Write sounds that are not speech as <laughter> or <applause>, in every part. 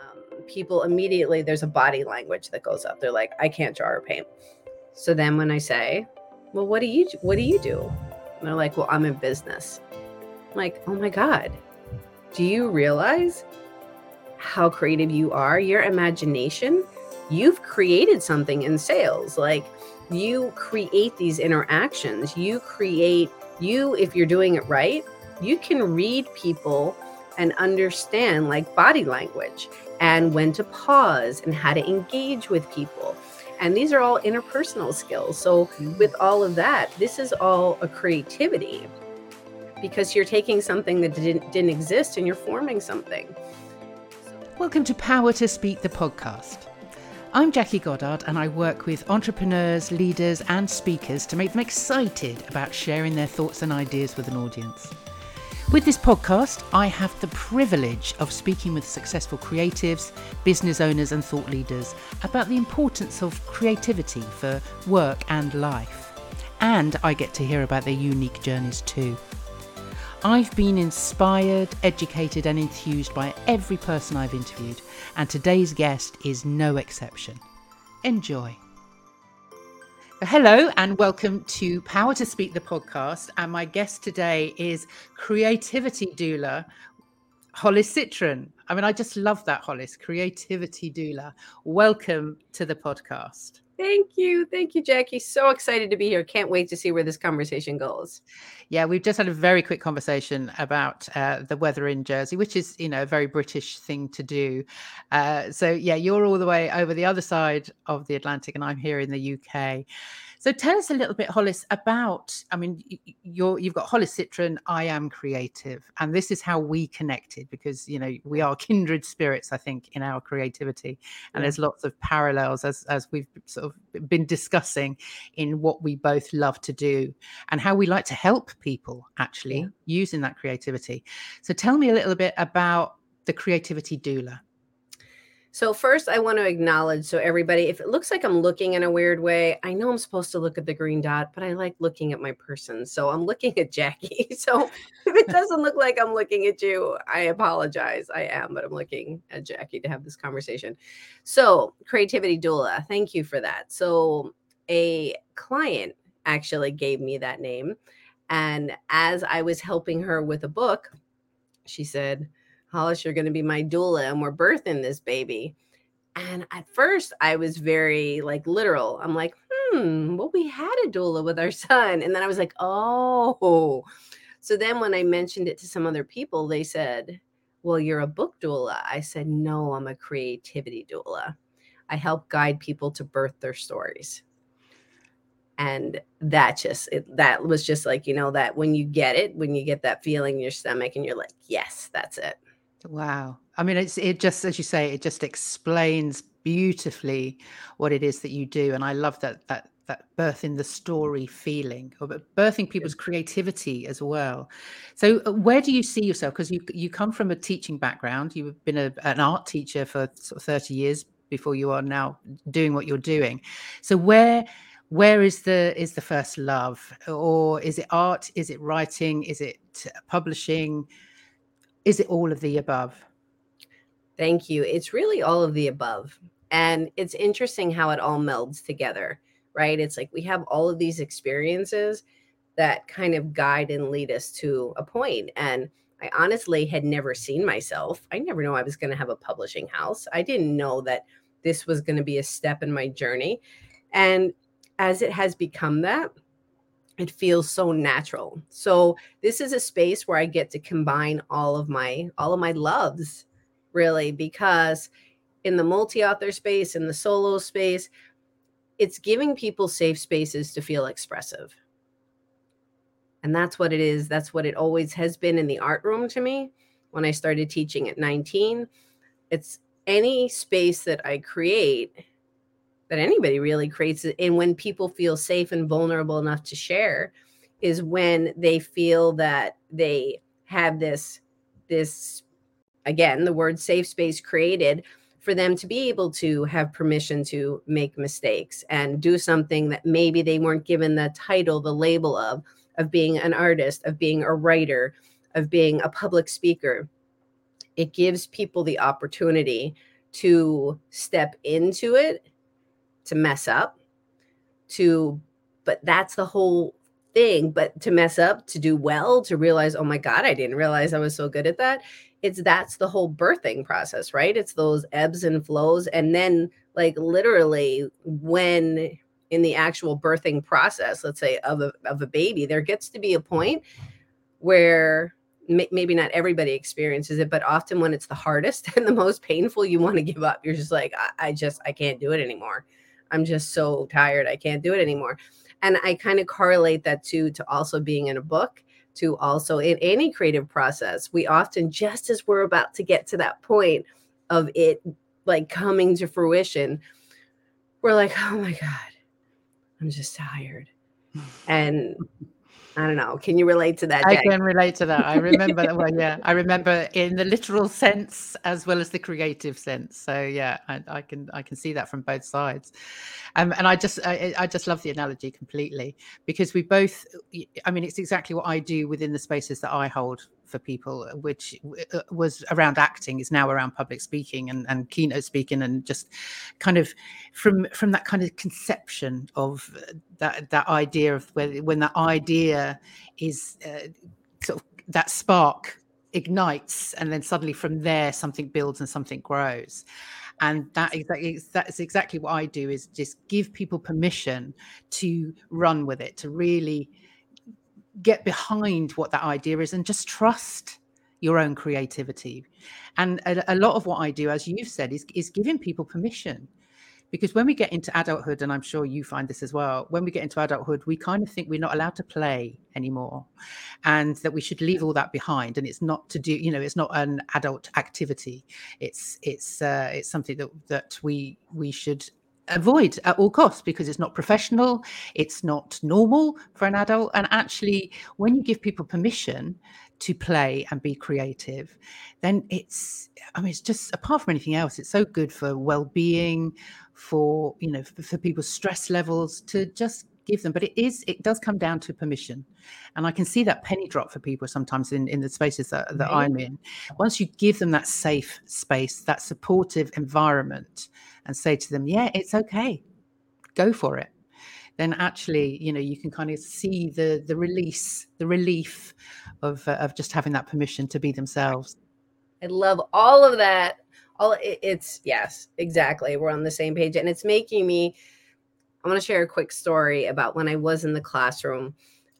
um, people immediately there's a body language that goes up. They're like, I can't draw or paint. So then when I say, Well, what do you what do you do? And they're like, Well, I'm in business. I'm like, oh my God. Do you realize how creative you are? Your imagination, you've created something in sales. Like you create these interactions. You create you if you're doing it right, you can read people and understand like body language and when to pause and how to engage with people. And these are all interpersonal skills. So, mm-hmm. with all of that, this is all a creativity because you're taking something that didn't, didn't exist and you're forming something. Welcome to Power to Speak, the podcast. I'm Jackie Goddard, and I work with entrepreneurs, leaders, and speakers to make them excited about sharing their thoughts and ideas with an audience. With this podcast, I have the privilege of speaking with successful creatives, business owners, and thought leaders about the importance of creativity for work and life. And I get to hear about their unique journeys too. I've been inspired, educated, and enthused by every person I've interviewed, and today's guest is no exception. Enjoy. Hello and welcome to Power to Speak the podcast. And my guest today is creativity doula, Hollis Citron. I mean, I just love that, Hollis, creativity doula. Welcome to the podcast. Thank you. Thank you, Jackie. So excited to be here. Can't wait to see where this conversation goes. Yeah, we've just had a very quick conversation about uh, the weather in Jersey, which is, you know, a very British thing to do. Uh, so, yeah, you're all the way over the other side of the Atlantic, and I'm here in the UK. So tell us a little bit, Hollis, about. I mean, you're you've got Hollis Citron. I am creative, and this is how we connected because you know we are kindred spirits. I think in our creativity, and yeah. there's lots of parallels as as we've sort of been discussing in what we both love to do and how we like to help people actually yeah. using that creativity. So tell me a little bit about the creativity doula. So first I want to acknowledge so everybody if it looks like I'm looking in a weird way, I know I'm supposed to look at the green dot, but I like looking at my person. So I'm looking at Jackie. <laughs> So if it doesn't look like I'm looking at you, I apologize. I am, but I'm looking at Jackie to have this conversation. So, creativity doula, thank you for that. So a client actually gave me that name and as I was helping her with a book, she said, Hollis, you're going to be my doula and we're birthing this baby. And at first, I was very like literal. I'm like, hmm, well, we had a doula with our <laughs> son. And then I was like, oh. So then when I mentioned it to some other people, they said, well, you're a book doula. I said, no, I'm a creativity doula. I help guide people to birth their stories. And that just, it, that was just like, you know, that when you get it, when you get that feeling in your stomach and you're like, yes, that's it. Wow. I mean, it's it just as you say, it just explains beautifully what it is that you do, and I love that that that birthing the story feeling, or birthing people's creativity as well. So, uh, where do you see yourself? Because you you come from a teaching background, you've been a, an art teacher for sort of thirty years before you are now doing what you're doing. So, where where is the is the first love, or is it art? Is it writing? Is it publishing? Is it all of the above? Thank you. It's really all of the above. And it's interesting how it all melds together, right? It's like we have all of these experiences that kind of guide and lead us to a point. And I honestly had never seen myself. I never know I was going to have a publishing house. I didn't know that this was going to be a step in my journey. And as it has become that, it feels so natural. So this is a space where i get to combine all of my all of my loves really because in the multi-author space in the solo space it's giving people safe spaces to feel expressive. And that's what it is. That's what it always has been in the art room to me. When i started teaching at 19 it's any space that i create that anybody really creates and when people feel safe and vulnerable enough to share is when they feel that they have this this again the word safe space created for them to be able to have permission to make mistakes and do something that maybe they weren't given the title the label of of being an artist of being a writer of being a public speaker. It gives people the opportunity to step into it, to mess up, to, but that's the whole thing. But to mess up, to do well, to realize, oh my God, I didn't realize I was so good at that. It's that's the whole birthing process, right? It's those ebbs and flows. And then, like, literally, when in the actual birthing process, let's say of a, of a baby, there gets to be a point where maybe not everybody experiences it, but often when it's the hardest <laughs> and the most painful, you want to give up. You're just like, I, I just, I can't do it anymore. I'm just so tired. I can't do it anymore. And I kind of correlate that too to also being in a book, to also in any creative process. We often, just as we're about to get to that point of it like coming to fruition, we're like, oh my God, I'm just tired. <laughs> And I don't know. Can you relate to that? I can relate to that. I remember that. one. yeah, I <laughs> remember in the literal sense as well as the creative sense. So yeah, I, I can I can see that from both sides, um, and I just I, I just love the analogy completely because we both. I mean, it's exactly what I do within the spaces that I hold for people, which uh, was around acting, is now around public speaking and, and keynote speaking, and just kind of from from that kind of conception of that that idea of when when that idea is uh, sort of that spark ignites, and then suddenly from there something builds and something grows. And that exactly that's exactly what i do is just give people permission to run with it to really get behind what that idea is and just trust your own creativity. And a, a, lot of what I do, as you've said, is, is giving people permission. Because when we get into adulthood, and I'm sure you find this as well, when we get into adulthood, we kind of think we're not allowed to play anymore and that we should leave all that behind. And it's not to do, you know, it's not an adult activity. It's it's uh, it's something that that we we should avoid at all costs because it's not professional, it's not normal for an adult. And actually, when you give people permission to play and be creative, then it's, I mean, it's just apart from anything else, it's so good for well being, for, you know, for, for people's stress levels to just give them but it is it does come down to permission and i can see that penny drop for people sometimes in in the spaces that, that right. i'm in once you give them that safe space that supportive environment and say to them, yeah, it's okay, go for it. Then actually, you know, you can kind of see the the release, the relief of uh, of just having that permission to be themselves. I love all of that. All it, it's yes, exactly. We're on the same page, and it's making me. I want to share a quick story about when I was in the classroom.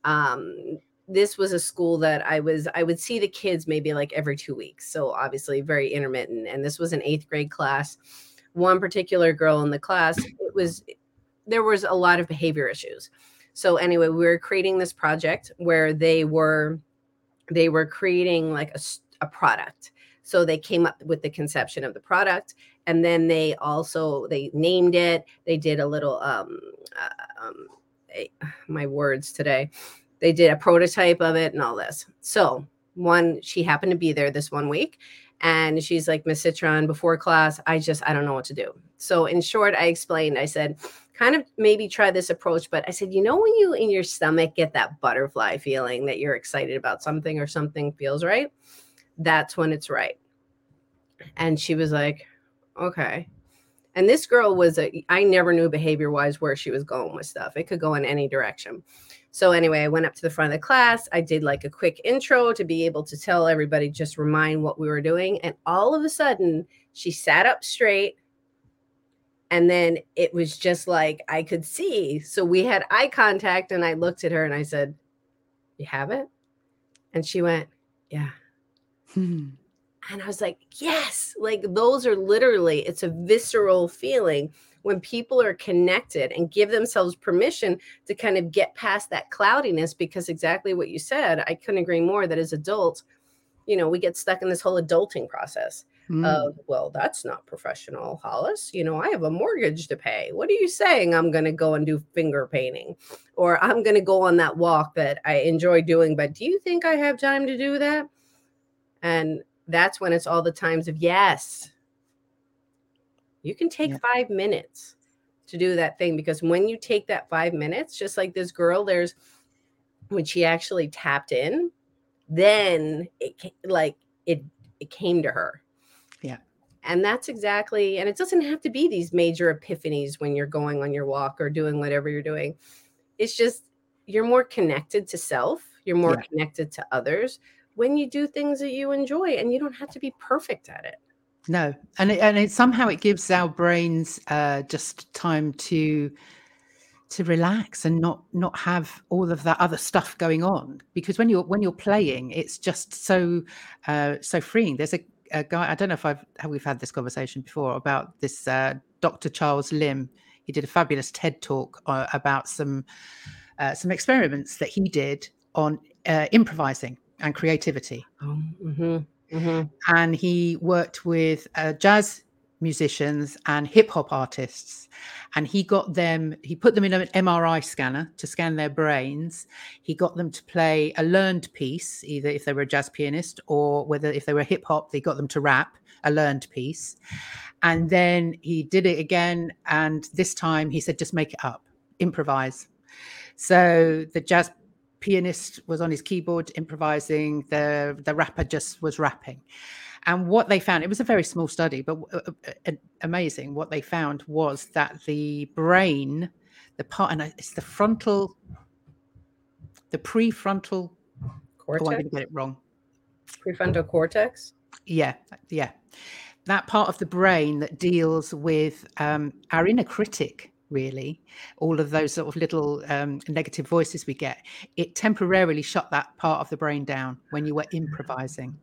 Um, this was a school that I was I would see the kids maybe like every two weeks, so obviously very intermittent. And this was an eighth grade class one particular girl in the class, it was there was a lot of behavior issues. So anyway, we were creating this project where they were they were creating like a, a product. So they came up with the conception of the product, and then they also they named it. They did a little um, uh, um a, my words today. They did a prototype of it and all this. So one, she happened to be there this one week, and she's like, Miss Citron, before class, I just, I don't know what to do. So, in short, I explained, I said, kind of maybe try this approach. But I said, you know, when you in your stomach get that butterfly feeling that you're excited about something or something feels right, that's when it's right. And she was like, okay. And this girl was a, I never knew behavior wise where she was going with stuff. It could go in any direction. So anyway, I went up to the front of the class. I did like a quick intro to be able to tell everybody, just remind what we were doing. And all of a sudden, she sat up straight. And then it was just like I could see. So we had eye contact, and I looked at her and I said, You have it? And she went, Yeah. Hmm. And I was like, Yes. Like those are literally, it's a visceral feeling when people are connected and give themselves permission to kind of get past that cloudiness because exactly what you said i couldn't agree more that as adults you know we get stuck in this whole adulting process mm. of well that's not professional hollis. You know i have a mortgage to pay. What are you saying? I'm going to go and do finger painting or i'm going to go on that walk that i enjoy doing but do you think i have time to do that? And that's when it's all the times of yes you can take yeah. five minutes to do that thing because when you take that five minutes, just like this girl, there's when she actually tapped in, then it like it it came to her. Yeah. and that's exactly and it doesn't have to be these major epiphanies when you're going on your walk or doing whatever you're doing it's just you're more connected to self you're more yeah. connected to others when you do things that you enjoy and you don't have to be perfect at it no and it, and it somehow it gives our brains uh, just time to to relax and not not have all of that other stuff going on. Because when you're when you're playing it's just so uh, so freeing. There's a, a, guy i don't know if i've we've had this conversation before about this uh, dr charles limb he did a fabulous ted talk uh, about some uh, some experiments that he did on uh, improvising and creativity. Oh, mm-hmm, mm-hmm. and he worked with uh, jazz musicians and hip hop artists. And he got them, he put them in an MRI scanner to scan their brains. He got them to play a learned piece, either if they were a jazz pianist or whether if they were hip hop, they got them to rap a learned piece. And then he did it again. And this time he said, just make it up, improvise. So the jazz pianist was on his keyboard improvising, the, the rapper just was rapping and what they found, it was a very small study, but uh, uh, uh amazing. What they found was that the brain, the part, and it's the frontal, the prefrontal cortex. Oh, I'm going to get it wrong. Prefrontal cortex. Yeah, yeah. That part of the brain that deals with um, our inner critic, really, all of those sort of little um, negative voices we get, it temporarily shut that part of the brain down when you were improvising.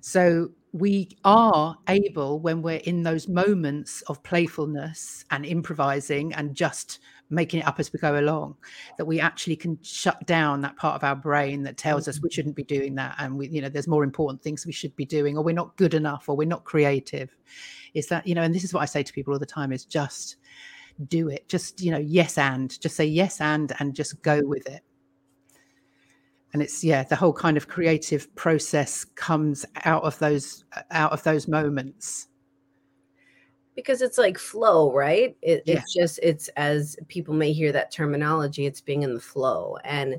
So we are able, when we're in those moments of playfulness and improvising and just making it up as we go along, that we actually can shut down that part of our brain that tells us we shouldn't be doing that. And we, you know, there's more important things we should be doing, or we're not good enough, or we're not creative. Is that, you know, and this is what I say to people all the time is just do it. Just, you know, yes, and. Just say yes, and, and just go with it. And it's yeah the whole kind of creative process comes out of those uh, out of those moments. Because it's like flow right? It, yeah. it's just it's as people may hear that terminology it's being in the flow. And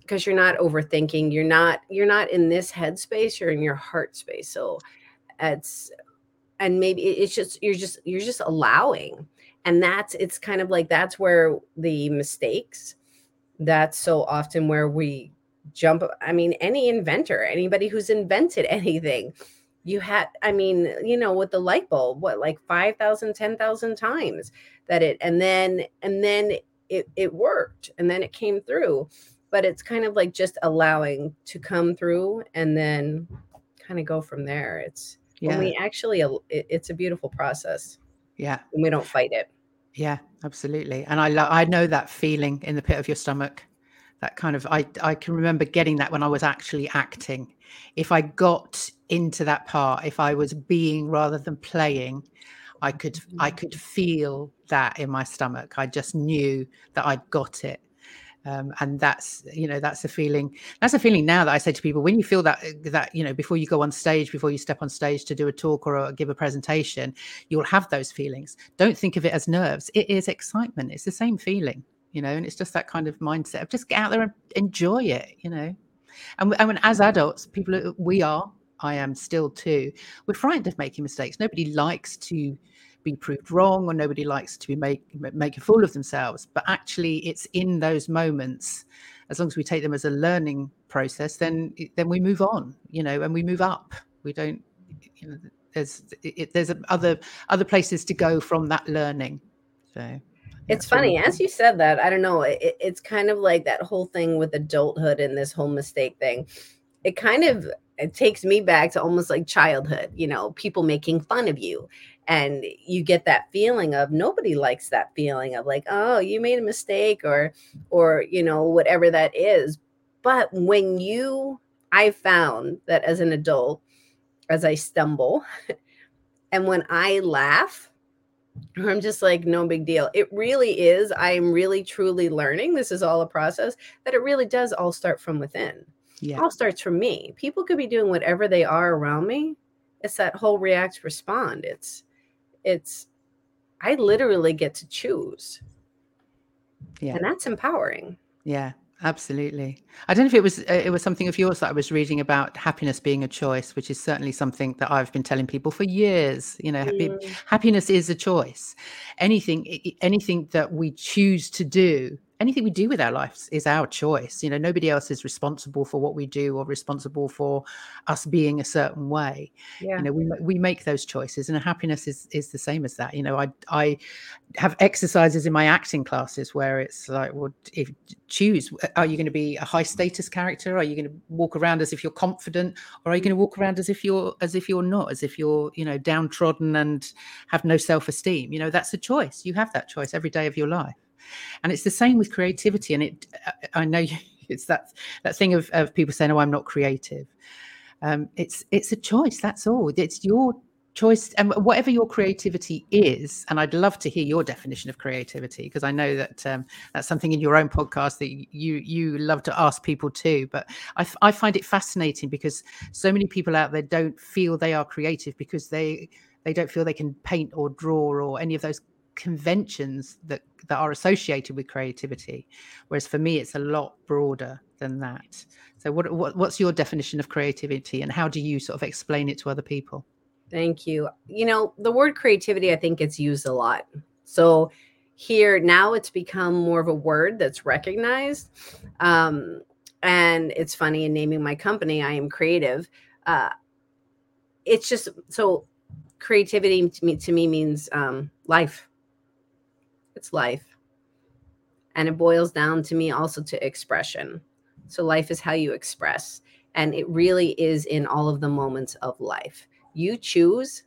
because you're not overthinking you're not you're not in this headspace you're in your heart space. So it's and maybe it's just you're just you're just allowing and that's it's kind of like that's where the mistakes that's so often where we jump i mean any inventor anybody who's invented <laughs> anything you had i mean you know with the light bulb what like 5000 10000 times that it and then and then it it worked and then it came through. But it's kind of like just allowing to come through and then kind of go from there. It's yeah. when we actually it, it's a beautiful process. Yeah. And we don't fight it yeah absolutely and i lo- i know that feeling in the pit of your stomach that kind of I I can remember getting that when I was actually acting. If I got into that part, if I was being rather than playing, I could I mm. could feel that in my stomach. I just knew that I'd got it. Um, and that's you know that's a feeling that's a feeling now that i say to people when you feel that that you know before you go on stage before you step on stage to do a talk or a, give a presentation you'll have those feelings don't think of it as nerves it is excitement it's the same feeling you know, and it's just that kind of mindset of just get out there and enjoy it, you know. And, and when, as adults, people we are, I am still too, we're frightened of making mistakes. Nobody likes to be proved wrong, or nobody likes to be make make a fool of themselves. But actually, it's in those moments, as long as we take them as a learning process, then then we move on, you know, and we move up. We don't, you know, there's it, there's other other places to go from that learning. So it's funny as you said that. I don't know. It, it's kind of like that whole thing with adulthood and this whole mistake thing. It kind of it takes me back to almost like childhood. You know, people making fun of you, and you get that feeling of nobody likes that feeling of like, oh, you made a mistake, or or you know whatever that is. But when you, I found that as an adult, as I stumble, <laughs> and when I laugh or I'm just like, no big deal. It really is. I am really truly learning. This is all a process that it really does all start from within. Yeah. It all starts from me. People could be doing whatever they are around me. It's that whole react respond. It's, it's, I literally get to choose. Yeah. And that's empowering. Yeah. Absolutely. I don't know if it was uh, it was something of yours that I was reading about happiness being a choice, which is certainly something that I've been telling people for years. You know, mm. happiness is a choice. Anything anything that we choose to do anything we do with our lives is our choice. You know, nobody else is responsible for what we do or responsible for us being a certain way. Yeah. You know, we we make those choices, and happiness is is the same as that. You know, I I have exercises in my acting classes where it's like, well, if choose, uh, are you going to be a high status character? Are you going to walk around as if you're confident, or are you going to walk around as if you're as if you're not, as if you're you know downtrodden and have no self esteem? You know, that's a choice. You have that choice every day of your life and it's the same with creativity and it i know <laughs> it's that that thing of, of people saying oh i'm not creative. Um, it's it's a choice that's all. It's your choice and whatever your creativity is and i'd love to hear your definition of creativity because i know that um, that's something in your own podcast that you you love to ask people too. But I, I find it fascinating because so many people out there don't feel they are creative because they they don't feel they can paint or draw or any of those conventions that that are associated with creativity whereas for me it's a lot broader than that. So what, what what's your definition of creativity and how do you sort of explain it to other people? Thank you. You know the word creativity i think gets used a lot. So here now it's become more of a word that's recognized. Um, and it's funny in naming my company i am creative. Uh, it's just so creativity to me, to me means um, life it's life. And it boils down to me also to expression. So life is how you express. And it really is in all of the moments of life. You choose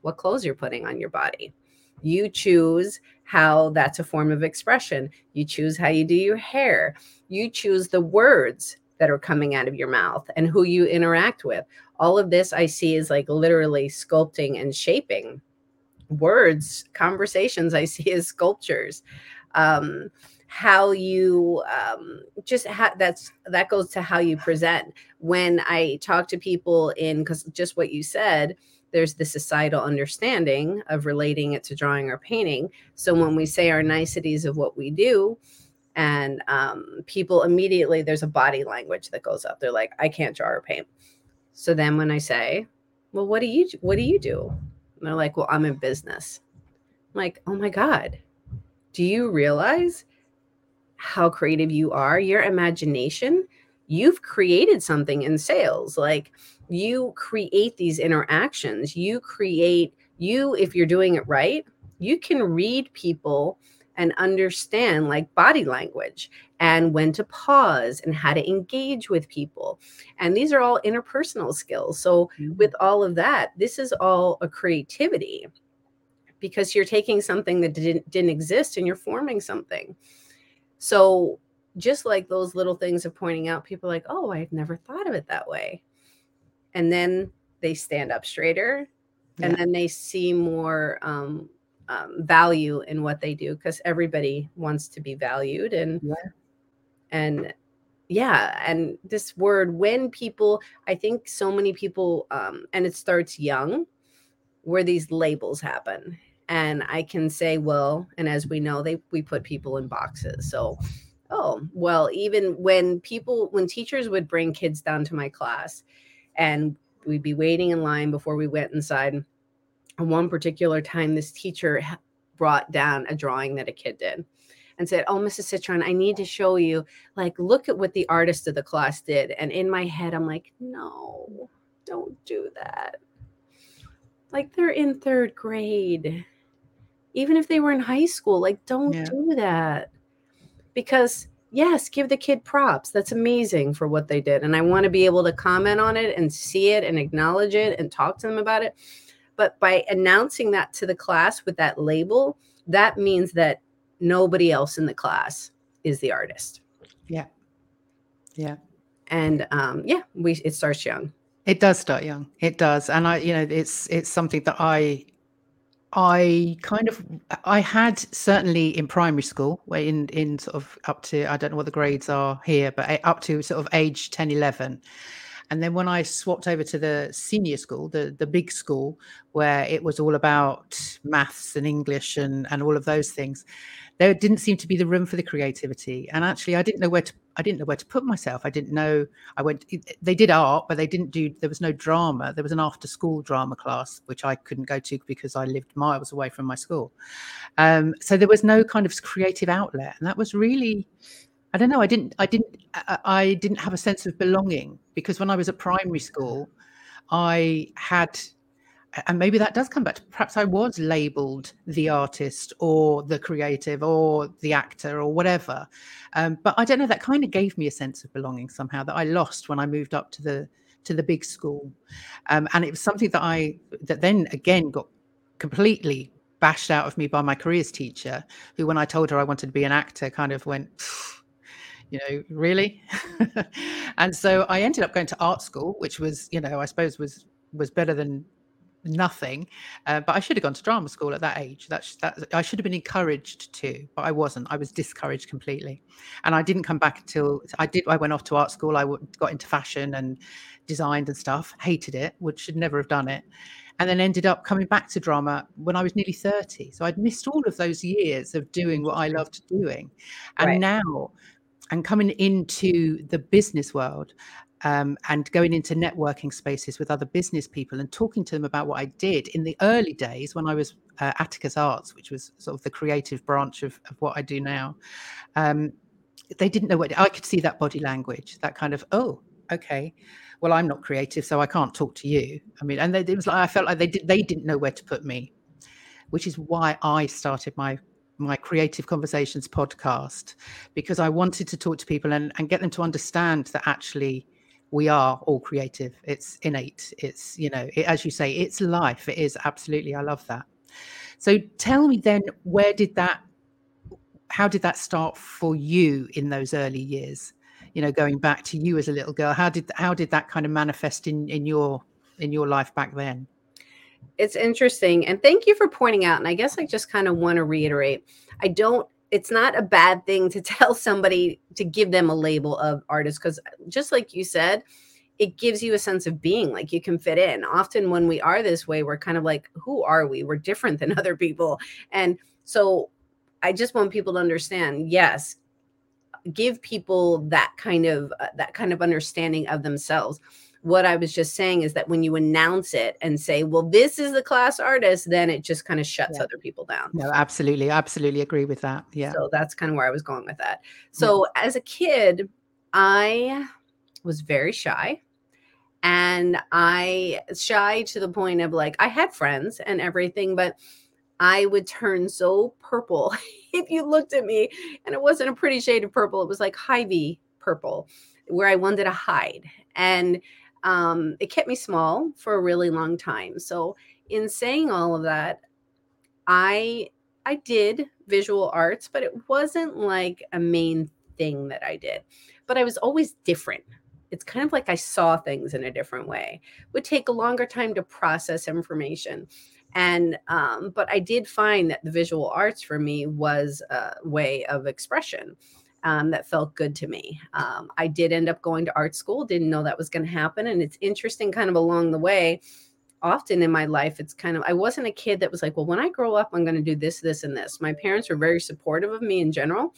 what clothes you're putting on your body. You choose how that's a form of expression. You choose how you do your hair. You choose the words that are coming out of your mouth and who you interact with. All of this I see is like literally sculpting and shaping words, conversations I <laughs> see as sculptures. Um, how you um, just ha- that's that goes to how you present. When I talk to people in because just what you said, there's the societal understanding of relating it to drawing or painting. So when we say our niceties of what we do, and um, people immediately there's a body language that goes up. They're like, I can't draw or paint. So then when I say, well, what do you what do you do? And they're like, well, I'm in business. I'm like, oh my God, do you realize how creative you are? Your imagination, you've created something in sales. Like you create these interactions. You create, you, if you're doing it right, you can read people and understand like body language and when to pause and how to engage with people. And these are all interpersonal skills. So, mm-hmm. with all of that, this is all a creativity because you're taking something that didn't, didn't exist and you're forming something. So, just like those little things of pointing out, people like, oh, I've never thought of it that way. And then they stand up straighter yeah. and then they see more um, um, value in what they do because everybody wants to be valued and yeah. and yeah and this word when people i think so many people um and it starts young where these labels happen. And i can say well and as we know they we put people in boxes. So oh well even when people when teachers would bring kids down to my class and we'd be waiting in line before we went inside and one particular time this teacher brought down a drawing that a kid did and said, Oh, Mrs. Citron, I need to show you, like, look at what the artist of the class did. And in my head, I'm like, No, don't do that. Like, they're in third grade. Even if they were in high school, like, don't yeah. do that. Because, yes, give the kid props. That's amazing for what they did. And I want to be able to comment on it and see it and acknowledge it and talk to them about it. But by announcing that to the class with that label, that means that nobody else in the class is the artist. Yeah. Yeah. And um, yeah, we it starts young. It does start young. It does. And I, you know, it's it's something that I I kind of I had certainly in primary school where in in sort of up to I don't know what the grades are here but up to sort of age 10 11 and then when I swapped over to the senior school, the the big school, where it was all about maths and English and and all of those things, there didn't seem to be the room for the creativity. And actually, I didn't know where to I didn't know where to put myself. I didn't know. I went. They did art, but they didn't do. There was no drama. There was an after-school drama class which I couldn't go to because I lived miles away from my school. Um, so there was no kind of creative outlet, and that was really. I don't know. I didn't. I didn't. I, didn't have a sense of belonging because when I was at primary school, I had and maybe that does come back to perhaps I was labeled the artist or the creative or the actor or whatever. Um, but I don't know, that kind of gave me a sense of belonging somehow that I lost when I moved up to the to the big school. Um, and it was something that I that then again got completely bashed out of me by my careers teacher, who when I told her I wanted to be an actor, kind of went, you know, really? <laughs> and so I ended up going to art school, which was, you know, I suppose was was better than nothing. Uh, but I should have gone to drama school at that age. That's that. I should have been encouraged to, but I wasn't. I was discouraged completely, and I didn't come back until I did. I went off to art school. I got into fashion and designed and stuff. Hated it. Would should never have done it. And then ended up coming back to drama when I was nearly 30. So I'd missed all of those years of doing what I loved doing. And right. now, and coming into the business world, um, and going into networking spaces with other business people and talking to them about what I did in the early days when I was uh, Atticus Arts, which was sort of the creative branch of, of what I do now. Um, they didn't know what I could see that body language, that kind of, oh, okay, well, I'm not creative, so I can't talk to you. I mean, and they, it was like I felt like they did, they didn't know where to put me, which is why I started my my creative conversations podcast because I wanted to talk to people and, and get them to understand that actually we are all creative. It's innate. It's you know it, as you say it's life. It is. Absolutely. I love that. So tell me then where did that how did that start for you in those early years? You know going back to you as a little girl how did how did that kind of manifest in in your in your life back then it's interesting and thank you for pointing out and i guess i just kind of want to reiterate i don't it's not a bad thing to <laughs> tell somebody to give them a label of artist because just like you said it gives you a sense of being like you can fit in. Often when we are this way we're kind of like who are we? We're different than <laughs> other people. And so i just want people to understand yes give people that kind of uh, that kind of understanding of themselves what I was just saying is that when you announce it and say, well, this is the class artist, then it just kind of shuts yeah. other people down. No, absolutely. Absolutely agree with that. Yeah. So that's kind of where I was going with that. So yeah. as a kid, I was very shy. And I shy to the point of like, I had friends and everything, but I would turn so purple <laughs> if you looked at me. And it wasn't a pretty shade of purple, it was like Hy-Vee purple, where I wanted to hide. And um, it kept me small for a really long time. So, in saying all of that, I I did visual arts, but it wasn't like a main thing that I did. But I was always different. It's kind of like I saw things in a different way. Would take a longer time to process information. And um, but I did find that the visual arts for me was a way of expression um, that felt good to me. Um, I did end up going to art school, didn't know that was going to happen. And it's interesting, kind of along the way, often in my life, it's kind of, I wasn't a kid that was like, well, when I grow up, I'm going to do this, this, and this. My parents were very supportive of me in general.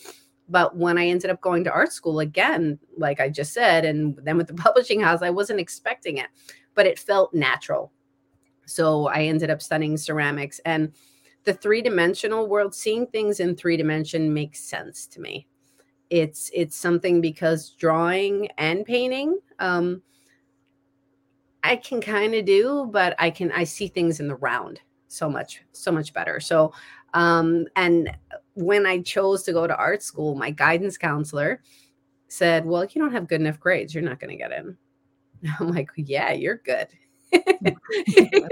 But when I ended up going to art school again, like I just said, and then with the <laughs> publishing house, I wasn't expecting it, but it felt natural. So I ended up studying ceramics and the three dimensional world, seeing things in three dimension makes sense to me it's it's something because drawing and painting um i can kind of do but i can i see things in the round so much so much better. So um and when i chose to go to art school my guidance counselor said well you don't have good enough grades you're not going to get in. <laughs> I'm like yeah you're good. <laughs>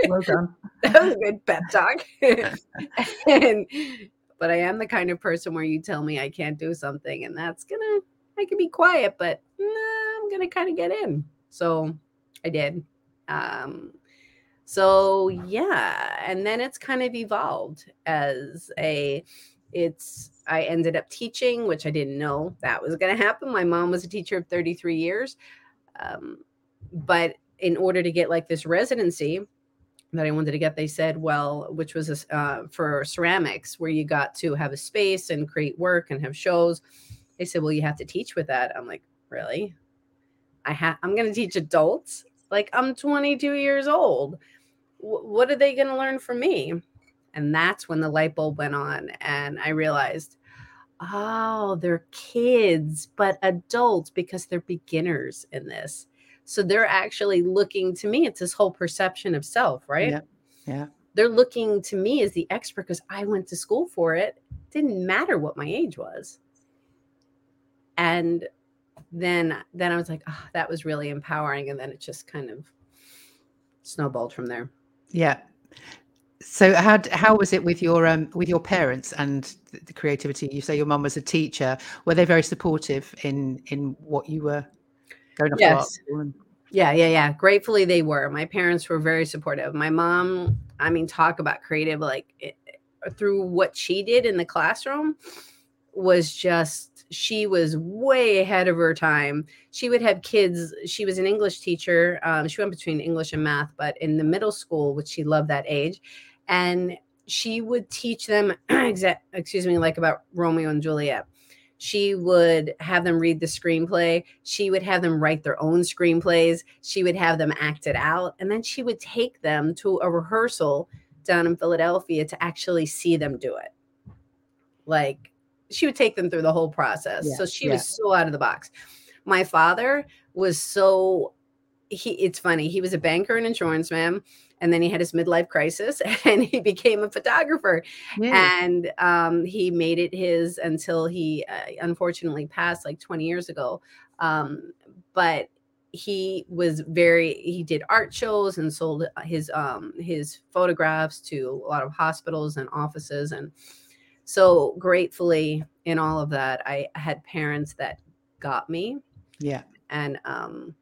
Well <laughs> that was a good pep talk. And but I am the kind of person where you tell me I can't do something, and that's gonna I can be quiet, but nah, I'm gonna kind of get in. So I did. Um, so yeah, and then it's kind of evolved as a it's I ended up teaching, which I didn't know that was to happen. My mom was a teacher of 33 years. Um, but in order to get like this residency, that I wanted to get, they said, well, which was uh, for ceramics, where you got to have a space and create work and have shows. they said well you have to teach with that. I'm like really? I have i'm going to teach adults? Like i'm 22 years old. W- what are they going to learn from me? And that's when the light bulb went on and i realized oh they're kids but adults because they're beginners in this so they're actually looking to me it's this whole perception of self right yeah yeah they're looking to me as the expert because I went to school for it. Didn't matter what my age was. And then then I was like, oh, that was really empowering. And then it just kind of snowballed from there. Yeah. So how how was it with your um with your parents and the creativity? You say your mum was a teacher. Were they very supportive in in what you were going off yes. Yeah, yeah, yeah. Gratefully, they were. My parents were very supportive. My mom, I mean, talk about creative, like it, through what she did in the classroom was just, she was way ahead of her time. She would have kids, she was an English teacher. Um, she went between English and math, but in the middle school, which she loved that age. And she would teach them, <clears throat> excuse me, like about Romeo and Juliet she would have them read the screenplay. She would have them write their own screenplays. She would have them act it out. And then she would take them to a rehearsal down in Philadelphia to actually see them do it. Like she would take them through the whole process. Yeah, so she yeah. was so out of the box. My father was so he it's funny, he was a banker and insurance man and then he had his midlife crisis <laughs> and he became a photographer. Yeah. and um, he made it his until he uh, unfortunately passed like 20 years ago. Um, but he was very he did art shows and sold his um his photographs to a lot of hospitals and offices. And so gratefully in all of that i had parents that got me yeah. and um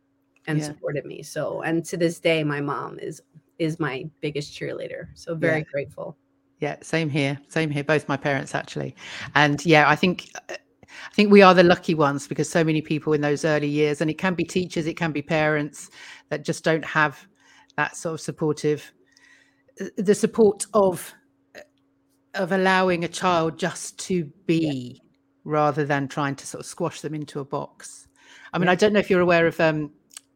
and yeah. supported me. So and to this day my mom is is my biggest cheerleader. So very yeah. grateful. Yeah, same here. Same here. Both my parents actually. And yeah, I think I think we are the lucky ones because so many people in those early years, and it can be teachers, it can be parents that just don't have that sort of supportive, uh, the support of uh, of allowing a child just to be yeah. rather than trying to sort of squash them into a box. I mean, yeah. I don't know if you're aware of um,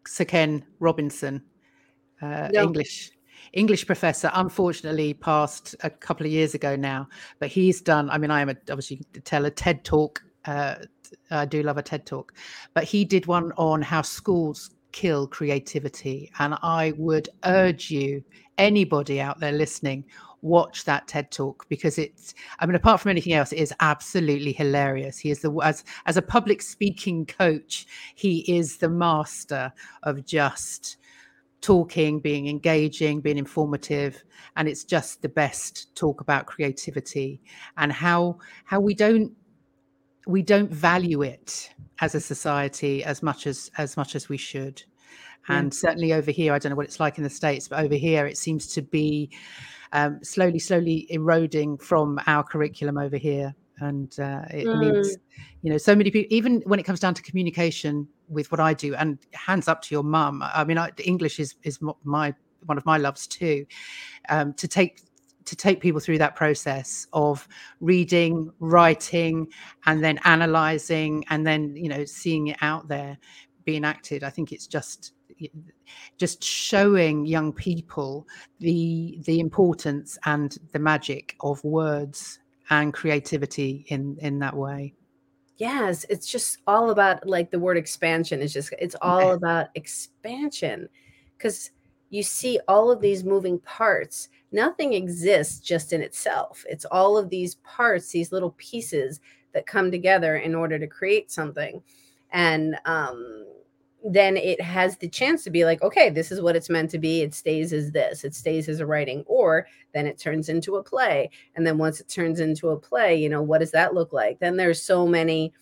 Sir Ken Robinson uh, no. English English professor, unfortunately passed a couple of years ago now. But he's done. I mean, I am a, obviously tell a TED talk. Uh, I do love a TED talk, but he did one on how schools kill creativity, and I would urge you, anybody out there listening, watch that TED talk because it's. I mean, apart from anything else, it is absolutely hilarious. He is the as as a public speaking coach, he is the master of just talking, being engaging, being informative, and it's just the best talk about creativity and how how we don't we don't value it as a society as much as as much as we should. And certainly over here, I don't know what it's like in the states, but over here it seems to be um, slowly, slowly eroding from our curriculum over here and uh, it mm. needs you know so many people even when it comes down to communication with what i do and hands up to your mum i mean I, english is is my one of my loves too um, to take to take people through that process of reading writing and then analyzing and then you know seeing it out there being acted i think it's just just showing young people the the importance and the magic of words and creativity in in that way. Yes it's just all about like the word expansion is just it's all yeah. about expansion because you see all of these moving parts. Nothing exists just in itself. It's all of these parts these little pieces that come together in order to create something. And um then it has the chance to be like, okay, this is what it's meant to be. It stays as this, it stays as a writing, or then it turns into a play. And then once it turns into a play, you know, what does that look like? Then there's so many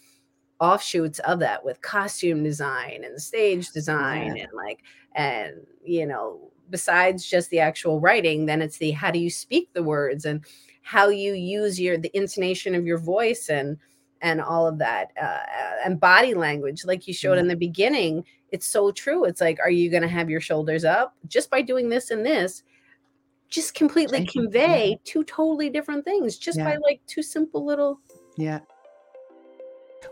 offshoots of that with costume design and stage design yeah. and like, and, you know, besides just the actual writing, then it's the how do you speak the words and how you use your the intonation of your voice and and all of that uh, and body language like you showed in the beginning it's so true. It's like are you going to have your shoulders up just by doing this and this? Just completely convey two totally different things just yeah. by like two simple little yeah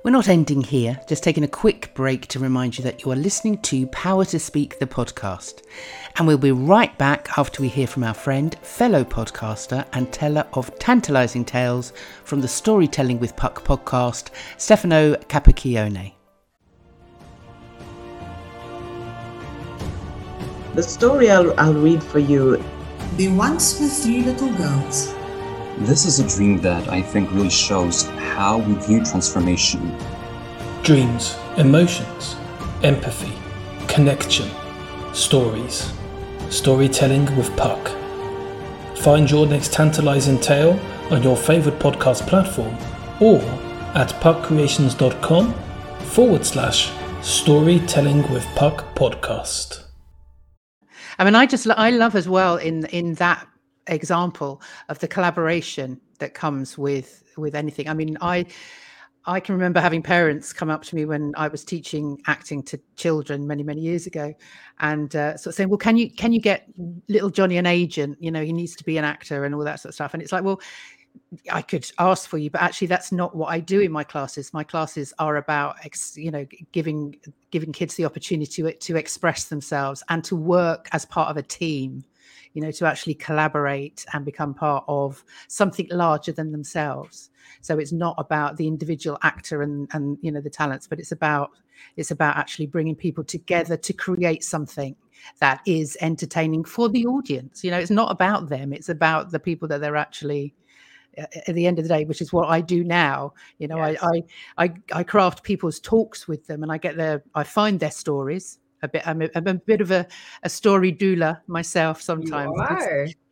We're not ending here, just taking a quick break to remind you that you are listening to Power to Speak, the podcast. And we'll be right back after we hear from our friend, fellow podcaster, and teller of tantalising tales from the Storytelling with Puck podcast, Stefano Capacchione. The story I'll, I'll read for you. The Once with Three Little Girls. This is a dream that I think really shows how we view transformation. Dreams, emotions, empathy, connection, stories. Storytelling with Puck. Find your next tantalizing tale on your favorite podcast platform or at puckcreations.com forward slash storytelling with Puck podcast. I mean, I just I love as well in in that example of the collaboration that comes with with anything. I mean, I I can remember having parents come up to me when I was teaching acting to children many many years ago, and uh, sort of saying, "Well, can you can you get little Johnny an agent? You know, he needs to be an actor and all that sort of stuff." And it's like, well. I could ask for you, but actually, that's not what I do in my classes. My classes are about, you know, giving giving kids the opportunity to, to express themselves and to work as part of a team you know to actually collaborate and become part of something larger than themselves so it's not about the individual actor and and you know the talents but it's about it's about actually bringing people together to create something that is entertaining for the audience you know it's not about them it's about the people that they're actually uh, uh, at the end of the day, which is what I do now. You know, yes. I, I, I I craft people's talks with them, and I get their I find their stories, a bit. I'm a, I'm a bit of a, a story doula myself sometimes.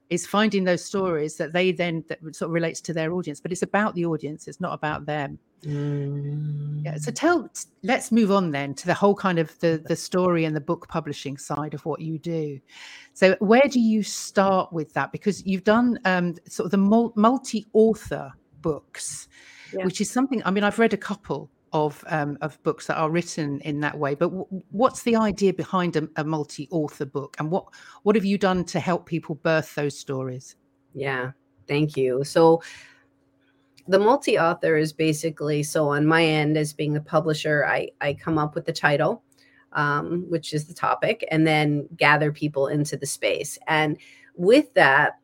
Is finding those stories that they then that sort of relates to their audience, but it's about the audience. It's not about them. Mm. Yeah. So mm. tell. Let's move on then to the whole kind of the the story and the book publishing side of what you do. So where do you start with that? Because you've done um, sort of the multi author books, yeah. which is something. I mean, I've read a couple of um, of books that are written in that way. But w- what's the idea behind a, a multi-author book, and what what have you done to help people birth those stories? Yeah, thank you. So the multi-author is basically so on my end as being the publisher, I I come up with the title, um, which is the topic, and then gather people into the space. And with that,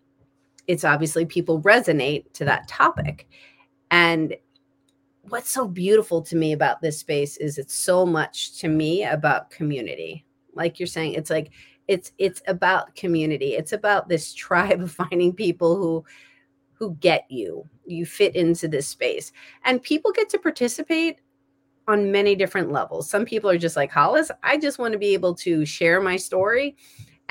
it's obviously people resonate to that topic. And what's so beautiful to me about this space is it's so much to me about community. Like you're saying it's like it's it's about community. It's about this <laughs> tribe of finding people who who get you. You fit into this space. And people get to participate on many different levels. Some people are just like hollis i just want to be able to share my story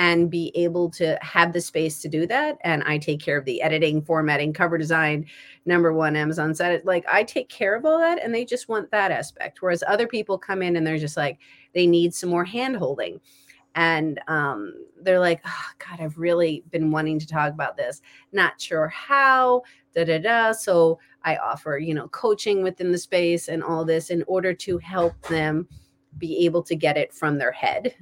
and be able to have the space to do that. And I take care of the editing, formatting, cover design, number one Amazon said it. Like I take care of all that and they just want that aspect. Whereas other people come in and they're just like, they need some more hand holding. And um, they're like, oh, God, I've really been wanting to talk about this. Not sure how, da da da. So I offer, you know, coaching within the space and all this in order to help them be able to get it from their head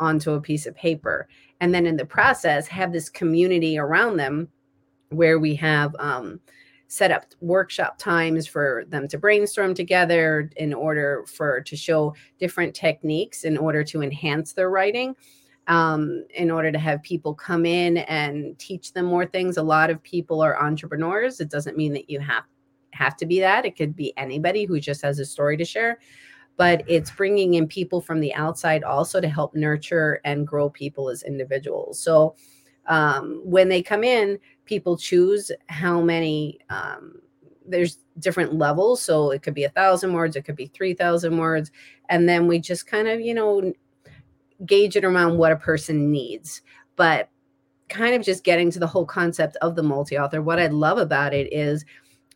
onto a piece of paper. And then in the process have this community around them where we have um, set up workshop times for them to brainstorm together in order for to show different techniques in order to enhance their writing um, in order to have people come in and teach them more things. A lot of people are entrepreneurs. It doesn't mean that you have have to be that. It could be anybody who just has a story to share but it's bringing in people from the outside also to help nurture and grow people as individuals. So um, when they come in, people choose how many. Um, there's different levels, so it could be a thousand words, it could be three thousand words, and then we just kind of you know gauge it around what a person needs. But kind of just getting to the whole concept of the multi-author. What I love about it is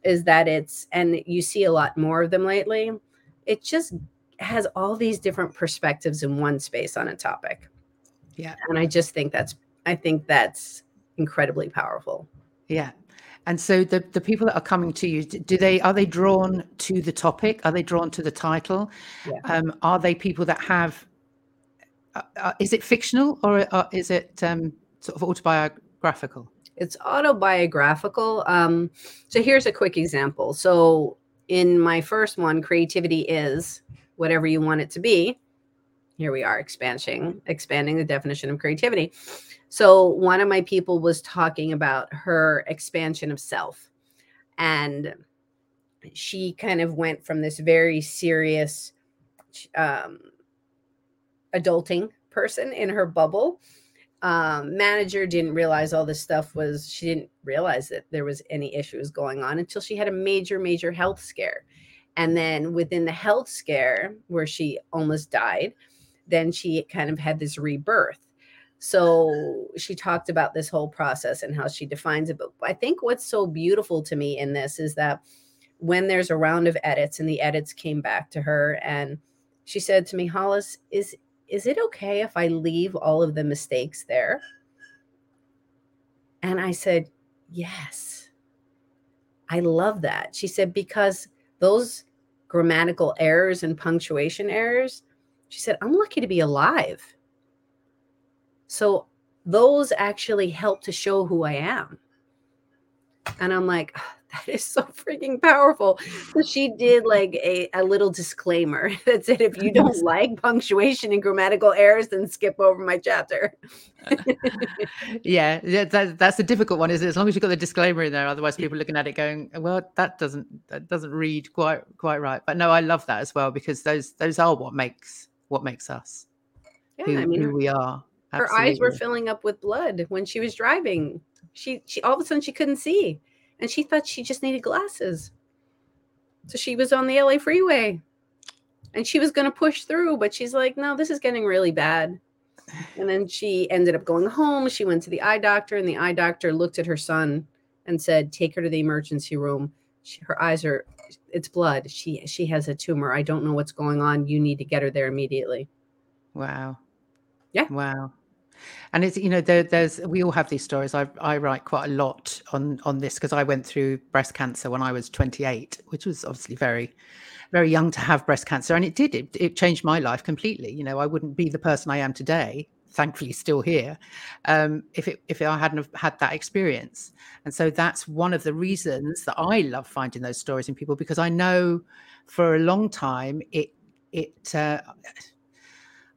is that it's and you see a lot more of them lately it just has all these different perspectives in one space on a topic. Yeah. And I just think that's I think that's incredibly powerful. Yeah. And so the the people that are coming to you, do they are they drawn to the topic? Are they drawn to the title? Yeah. Um, are they people that have? Uh, uh, is it fictional or uh, is it um, sort of autobiographical? It's autobiographical. Um, so here's a quick example. So in my first one, creativity is whatever you want it to be. Here we are expanding expanding the definition of creativity. So one of my people was talking about her expansion of self and she kind of went from this very serious um, adulting person in her bubble um, manager didn't realize all this stuff was she didn't realize that there was any issues going on until she had a major major health scare. And then within the health scare where she almost died then she kind of had this rebirth. So she talked about this whole process and how she defines it. But i think what's so beautiful to me in this is that when there's a round of edits and the edits came back to her and she said to me hollis is is it okay if I leave all of the mistakes there? And I said, Yes. I love that. She said, Because those grammatical errors and punctuation errors, she said, I'm lucky to be alive. So those actually help to show who I am. And I'm like, <laughs> that is so freaking powerful. So she did <laughs> like a, a little disclaimer <laughs> that said, if you don't like punctuation and grammatical errors, then skip over my chapter. yeah, that, that's a difficult one, is it? As long as you've got the disclaimer in there, otherwise people looking at it going, well, that doesn't that doesn't read quite quite right. But no, I love that as well because those those are what makes what makes us yeah, who, I mean, who we are. Absolutely. Her eyes were filling up with blood when she was driving. She she all of a sudden she couldn't see and she thought she just needed glasses. So she was on the LA freeway and she was going to push through, but she's like, no, this is getting really bad. And then she ended up going home. She went to the eye doctor, and the eye doctor looked at her son and said, Take her to the emergency room. She, her eyes are, it's blood. She she has a tumor. I don't know what's going on. You need to get her there immediately. Wow. Yeah. Wow and it's you know there, there's we all have these stories. I i write quite a lot on on this because i went through breast cancer when i was 28 which was obviously very very young to have breast cancer. And it did it, it changed my life completely. You know i wouldn't be the person i am today thankfully still here um, if it if i hadn't had that experience. And so that's one of the reasons that i love finding those stories in people because i know for a long time it it uh,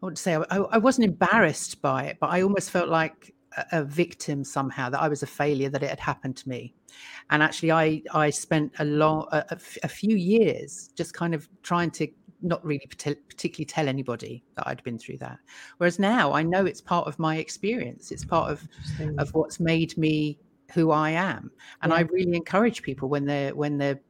I would say I, I, wasn't embarrassed by it, but I almost felt like a, a, victim somehow that I was a failure that it had happened to me. And actually, I I spent a long a, a few years just kind of trying to not really particularly tell anybody that I'd been through that. Whereas now I know it's part of my experience. It's part of of what's made me who I am. And yeah. I really encourage people when they're when they're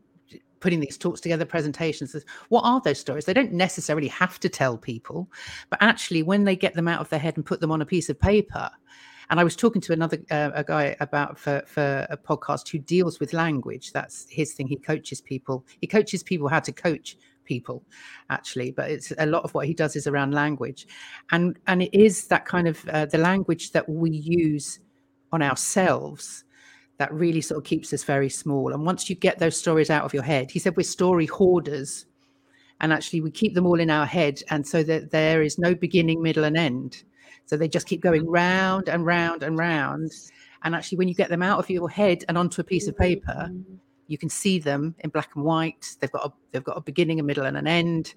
putting these talks together, presentations. What are those stories? They don't necessarily have to tell people, but actually, when they get them out of their head and put them on a piece of paper, and I was talking to another uh, a guy about for for a podcast who deals with language. That's his thing. He coaches people. He coaches people how to coach people actually but it's a lot of what he does is around language and and it is that kind of uh, the language that we use on ourselves that really sort of keeps us very small. And once you get those stories out of your head, he said we're story hoarders. And actually, we keep them all in our head. And so that there is no beginning, middle, and end. So they just keep going round and round and round. And actually, when you get them out of your head and onto a piece of mm-hmm. paper, you can see them in black and white. They've got a, they've got a beginning, a middle, and an end,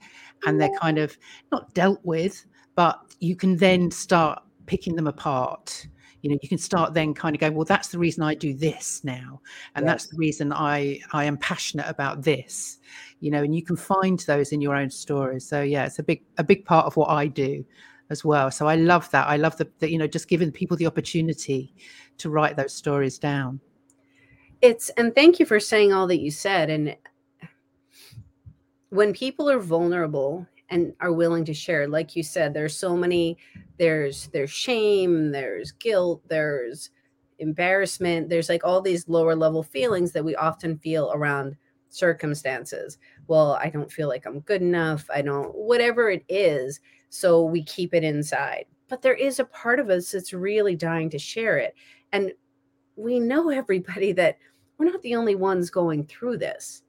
and they're kind of not dealt with, but you can then start picking them apart you know you can start then kind of going well that's the reason i do this now and yes. that's the reason i i am passionate about this you know and you can find those in your own stories. So yeah it's a big a big part of what i do as well. So i love that. I love the, the you know just giving people the opportunity to write those stories down. It's and thank you for saying all that you said and when people are vulnerable and are willing to share. Like you said there's so many there's there's shame there's guilt there's embarrassment there's like all these lower level feelings that we often feel around circumstances. Well i don't feel like i'm good enough i don't whatever it is so we keep it inside. But there is a part of us that's really dying to share it. And we know everybody that we're not the only ones going through this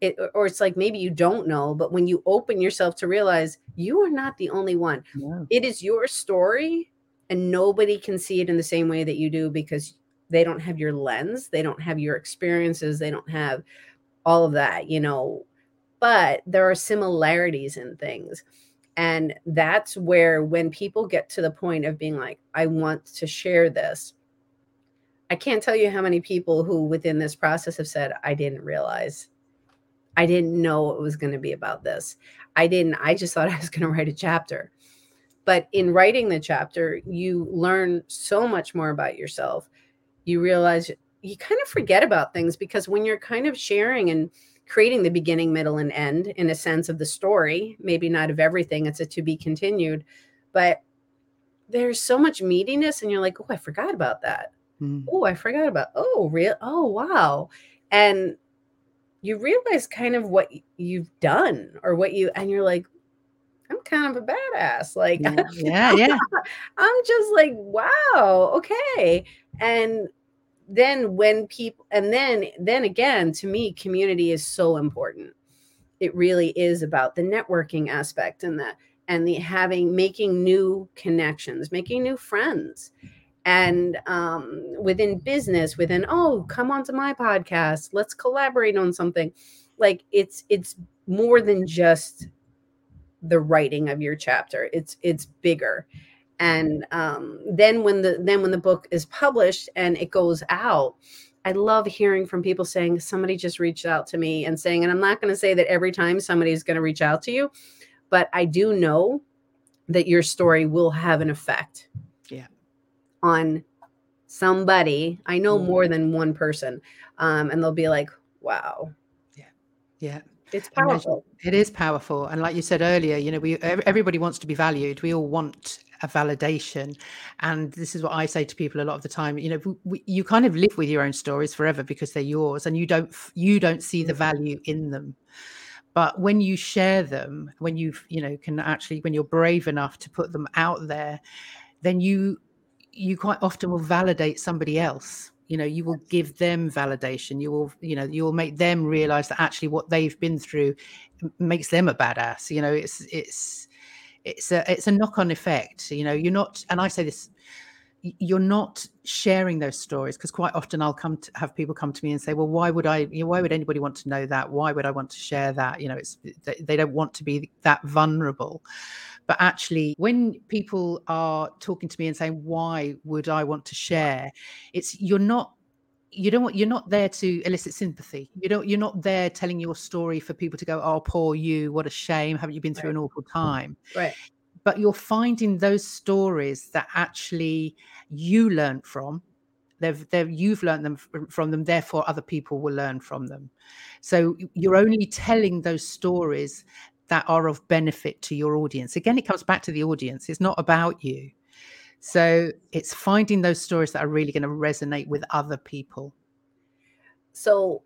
it, or it's like maybe you don't know, but when you open yourself to realize you are not the only one, yeah. it is your story, and nobody can see it in the same way that you do because they don't have your lens, they don't have your experiences, they don't have all of that. You know, but there are similarities in things. And that's where, when people get to the point of being like, I want to share this, I can't tell you how many people who within this process have said, I didn't realize, I didn't know it was going to be about this. I didn't, I just thought <laughs> I was going to write a chapter. But in writing the chapter, you learn so much more about yourself. You realize you kind of forget about things because when you're kind of sharing and creating the beginning, middle, and end in a sense of the story, maybe not of everything, it's a to be continued, but there's so much meatiness, and you're like, oh, I forgot about that. Mm. Oh, I forgot about, oh, real, oh, wow. And you realize kind of what you've done or what you, and you're like, I'm kind of a badass. Like, yeah, <laughs> yeah, yeah. I'm just like, wow, okay. And then when people and then then again to me community is so important it really is about the networking aspect and the and the having making new connections making new friends and um, within business within oh come on to my podcast. Let's collaborate on something. Like it's it's more than just the writing of your chapter. It's it's bigger. And um, then when the then when the book is published and it goes out i love hearing from people saying somebody just reached out to me and saying and i'm not going to say that every time somebody's going to reach out to you but i do know that your story will have an effect on somebody i know mm. more than one person um, and they'll be like wow. Yeah. Yeah. It's powerful. it is powerful and like you said earlier you know we everybody wants to be valued. We all want a validation and this is what i say to people a lot of the time you know we, you kind of live with your own stories forever because they're yours and you don't you don't see the mm-hmm. value in them. But when you share them when you you know can actually when you're brave enough to put them out there then you you quite often will validate somebody else. You know you will give them validation. You will you know you will make them realize that actually what they've been through makes them a badass. You know it's it's it's a it's a knock-on effect. You know you're not and i say this you're not sharing those stories because quite often I'll come to have people come to me and say, "Well, why would I? You know, why would anybody want to know that? Why would I want to share that? You know, it's they don't want to be that vulnerable." But actually, when people are talking to me and saying, "Why would I want to share?" It's you're not you don't want you're not there to elicit sympathy you don't you're not there telling your story for people to go oh poor you what a shame haven't you been through right. an awful time right but you're finding those stories that actually you learned from. They've, they've you've learned them from them therefore other people will learn from them. So you're only telling those stories that are of benefit to your audience. Again it comes back to the audience. It's not about you. So it's finding those stories that are really going to resonate with other people. So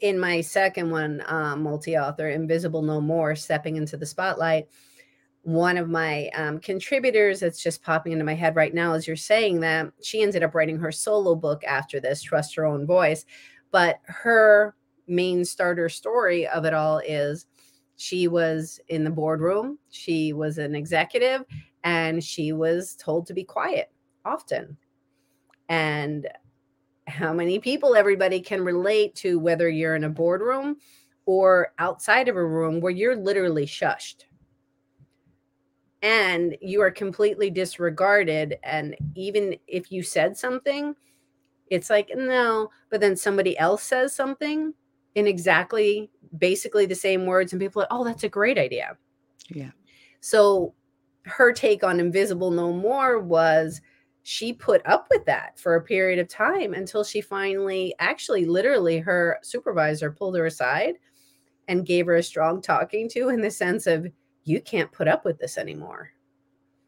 in my second one, um, multi-author, Invisible No More, Stepping into the Spotlight, one of my um, contributors that's just popping into my head right now as you're saying that she ended up writing her solo book after this, Trust Your Own Voice. But her main starter story of it all is she was in the boardroom, she was an executive, and she was told to be quiet often. And how many people everybody can relate to whether you're in a boardroom or outside of a room where you're literally shushed and you are completely disregarded and even if you said something it's like no but then somebody else says something in exactly basically the same words and people are like oh that's a great idea. Yeah. So her take on Invisible No More was she put up with that for a period of time until she finally, actually, literally, her supervisor pulled her aside and gave her a strong talking to in the sense of, you can't put up with this anymore.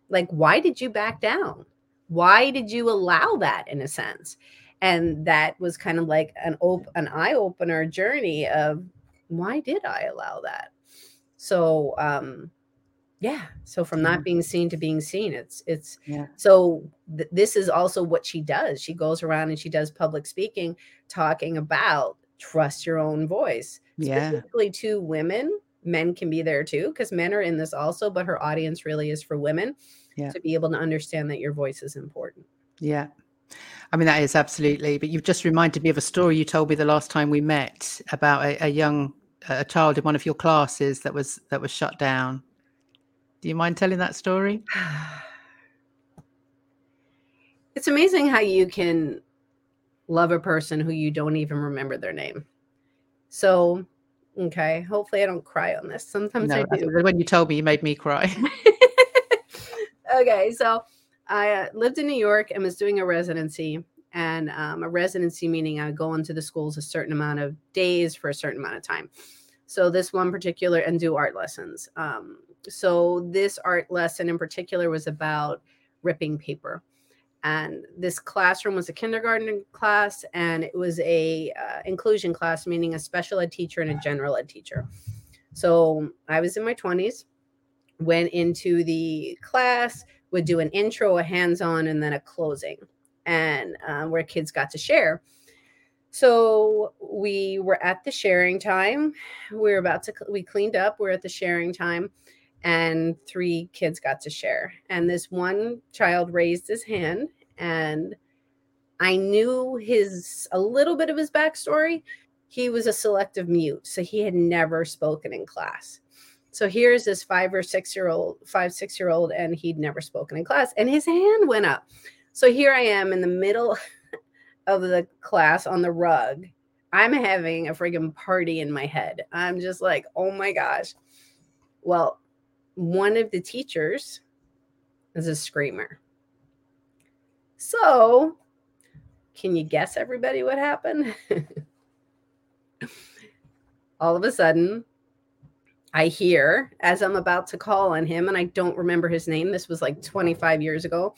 Like, why did you back down? Why did you allow that in a sense? And that was kind of like an op- an eye opener journey of why did I allow that? So, um, yeah so from not being seen to being seen it's it's yeah so th- this is also what she does she goes around and she does public speaking talking about trust your own voice yeah specifically to women men can be there too because men are in this also but her audience really is for women yeah. to be able to understand that your voice is important yeah I mean, that is absolutely. But you've just reminded me of a story you told me the last time we met about a, a young a child in one of your classes that was that was shut down. Do you mind telling that story? <sighs> It's amazing how you can love a person who you don't even remember their name. So, okay, hopefully I don't cry on this. Sometimes No, I do. when you told me, you made me cry. <laughs> okay, so I uh, lived in New York and was doing a residency. And um, a residency meaning I would go into the schools a certain amount of days for a certain amount of time. So this one particular and do art lessons. Um, so this art lesson in particular was about ripping paper. And this classroom was a kindergarten class, and it was a uh, inclusion class, meaning a special ed teacher and a general ed teacher. So I was in my twenties, went into the class, would do an intro, a hands-on, and then a closing, and uh, where kids got to share. So we were at the sharing time. We were about to we cleaned up. We are at the sharing time, and three kids got to share. And this one child raised his hand, and I knew his a little bit of his backstory. He was a selective mute, so he had never spoken in class. So here's this five or six year old, five, six year old, and he'd never spoken in class, and his hand went up. So here I am in the middle <laughs> of the class on the rug. I'm having a friggin' party in my head. I'm just like, oh my gosh. Well, one of the teachers is a screamer. So, can you guess everybody what happened? <laughs> All of a sudden, I hear as I'm about to call on him, and I don't remember his name. This was like 25 years ago.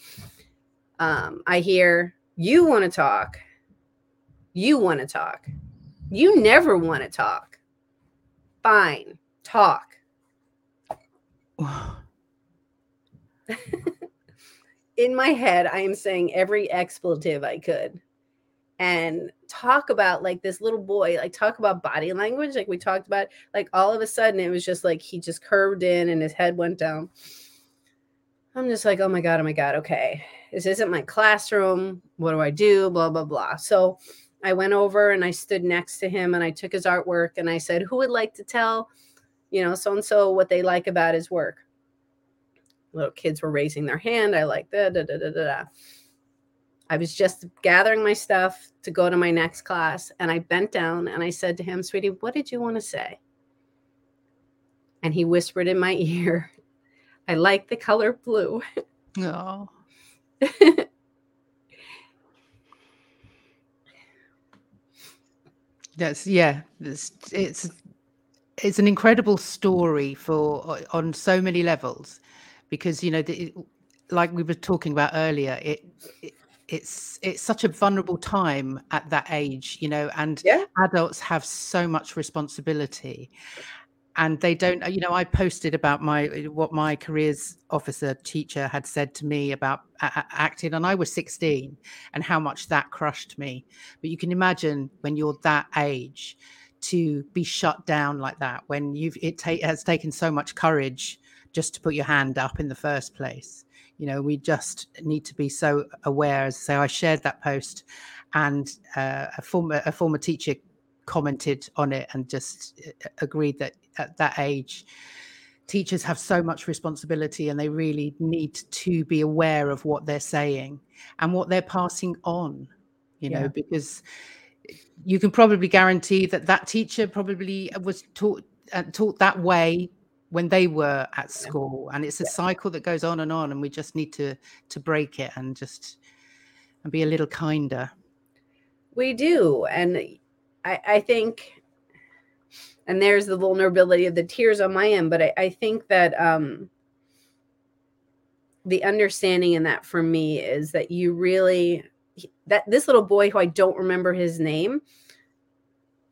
Um, I hear, You want to talk. You want to talk. You never want to talk. Fine, talk. In my head, I am saying every expletive I could and talk about like this little boy, like talk about body language, like we talked about. Like all of a sudden, it was just like he just curved in and his head went down. I'm just like, oh my God, oh my God, okay. This isn't my classroom. What do I do? Blah, blah, blah. So I went over and I stood next to him and I took his artwork and I said, Who would like to tell, you know, so and so what they like about his work? Little kids were raising their hand. I like da da da da da. da. I was just gathering my stuff to go to my next class and I bent down and I said to him, Sweetie, what did you want to say? And he whispered in my <laughs> ear, I like the color blue. Oh, <laughs> that's yeah. It's it's it's an incredible story for uh, on so many levels, because you know, the, like we were talking about earlier, it, it it's it's such a vulnerable time at that age, you know, and Yeah. adults have so much responsibility and they don't you know i posted about my what my careers officer teacher had said to me about a- acting and i was 16 and how much that crushed me but you can imagine when you're that age to be shut down like that when you've it ta- has taken so much courage just to put your hand up in the first place. You know we just need to be so aware as I say i shared that post and uh, a former a former teacher commented on it and just uh, agreed that at that age teachers have so much responsibility and they really need to be aware of what they're saying and what they're passing on you know because you can probably guarantee that that teacher probably was taught uh, taught that way when they were at school. And it's a cycle that goes on and on and we just need to to break it and just and be a little kinder. We do. And I, I think, and there's the vulnerability of the tears on my end, but I, I think that um, the understanding in that for me is that you really, that this little boy who I don't remember his name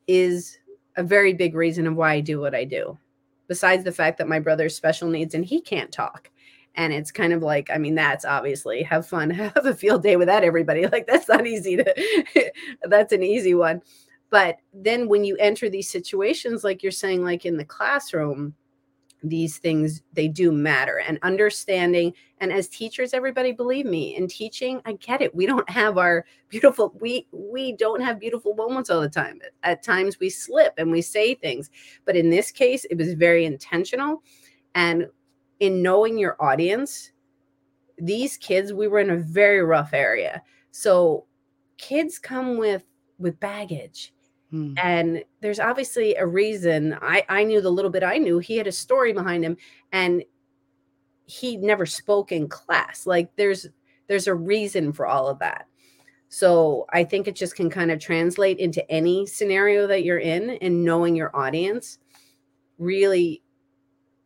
is a very big reason of why I do what I do. Besides the fact that my brother's special needs and he can't talk. And it's kind of like, I mean, that's obviously have fun, <laughs> have a field day with that, everybody. Like, that's not easy to, <laughs> that's an easy one. But then when you enter these situations, like you're saying, like in the classroom, these things they do matter and understanding and as teachers everybody believe me in teaching i get it we don't have our beautiful we we don't have beautiful moments all the time. At times we slip and we say things but in this case it was very intentional and in knowing your audience these kids we were in a very rough area. So kids come with with baggage Hmm. And there's obviously a reason. I, I knew the little bit I knew. He had a story behind him and he never spoke in class. Like there's there's a reason for all of that. So I think it just can kind of translate into any scenario that you're in and knowing your audience, really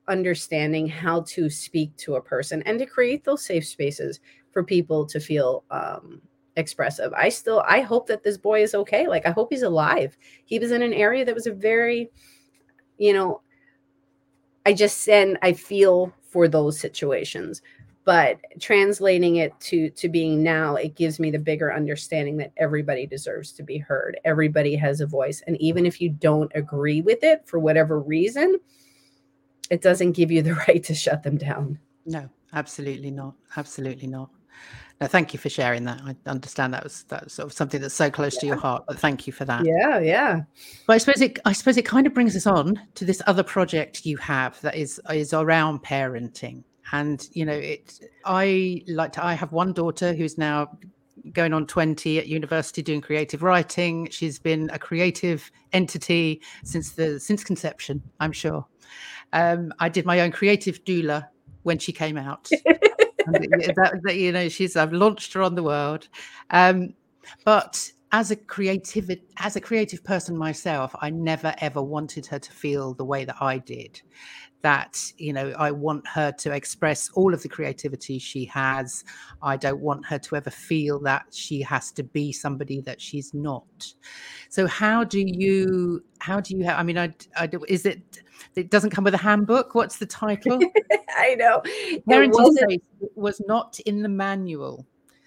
understanding how to speak to a person and to create those safe spaces for people to feel um, expressive. I still I hope that this boy is okay. Like I hope he's alive. He was in an area that was a very you know I just send I feel for those situations. But translating it to to being now, it gives me the bigger understanding that everybody deserves to be heard. Everybody has a voice. And even if you don't agree with it for whatever reason, it doesn't give you the <laughs> right to shut them down. No, absolutely not. Absolutely not. No, thank you for sharing that. I understand that was that was sort of something that's so close yeah. to your heart. But thank you for that. Yeah, yeah. But I suppose it I suppose it kind of brings us on to this other project you have that is is around parenting. And you know, it I like to I have one daughter who's now going on 20 at university doing creative writing. She's been a creative entity since the since conception, I'm sure. Um, I did my own creative doula when she came out. <laughs> that, that, you know, she's I've launched her on the world. Um, but as a creative as a creative person myself, I never ever wanted her to feel the way that I did. That you know, I want her to express all of the creativity she has. I don't want her to ever feel that she has to be somebody that she's not. So, how do you? How do you? I mean, I, I is it? It doesn't come with a handbook. What's the title? <laughs> I know. Parenting was not in the manual.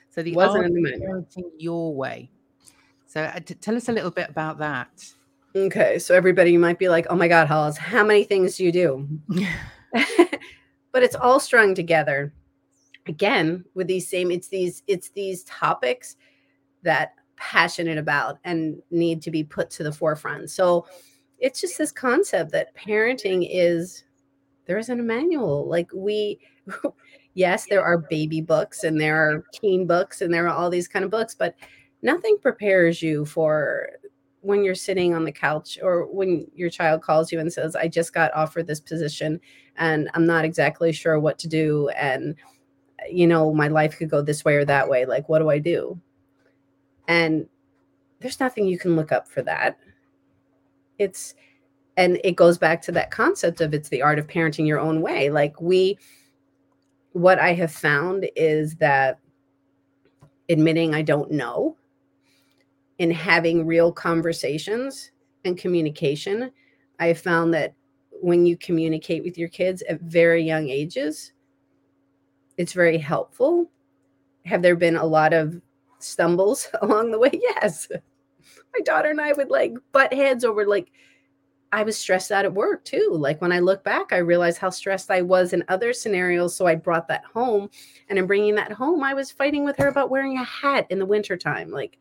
So the wasn't in the manual. Parenting Your Way. So uh, t- tell us a little bit about that. Okay, so everybody you might be like, "Oh my God, Hollis, how many things do you do?" <laughs> but it's all strung together. Again, with these same, it's these, it's these topics that passionate about and need to be put to the forefront. So it's just this concept that parenting is there isn't a manual. Like we <laughs> yes, there are baby books and there are teen books and there are all these kind of books, but nothing prepares you for when you're sitting on the couch or when your child calls you and says, I just got offered this position and I'm not exactly sure what to do. And, you know, my life could go this way or that way. Like, what do I do? And there's nothing you can look up for that. It's, and it goes back to that concept of it's the art of parenting your own way. Like, we, what I have found is that admitting I don't know in having real conversations and communication, I found that when you communicate with your kids at very young ages, it's very helpful. Have there been a lot of stumbles <laughs> along the way? Yes. My daughter and I would like butt heads over like I was stressed out at work too. Like when I look back, I realized how stressed I was in other scenarios. So I brought that home. And in bringing that home, I was fighting with her about wearing a hat in the wintertime. Like,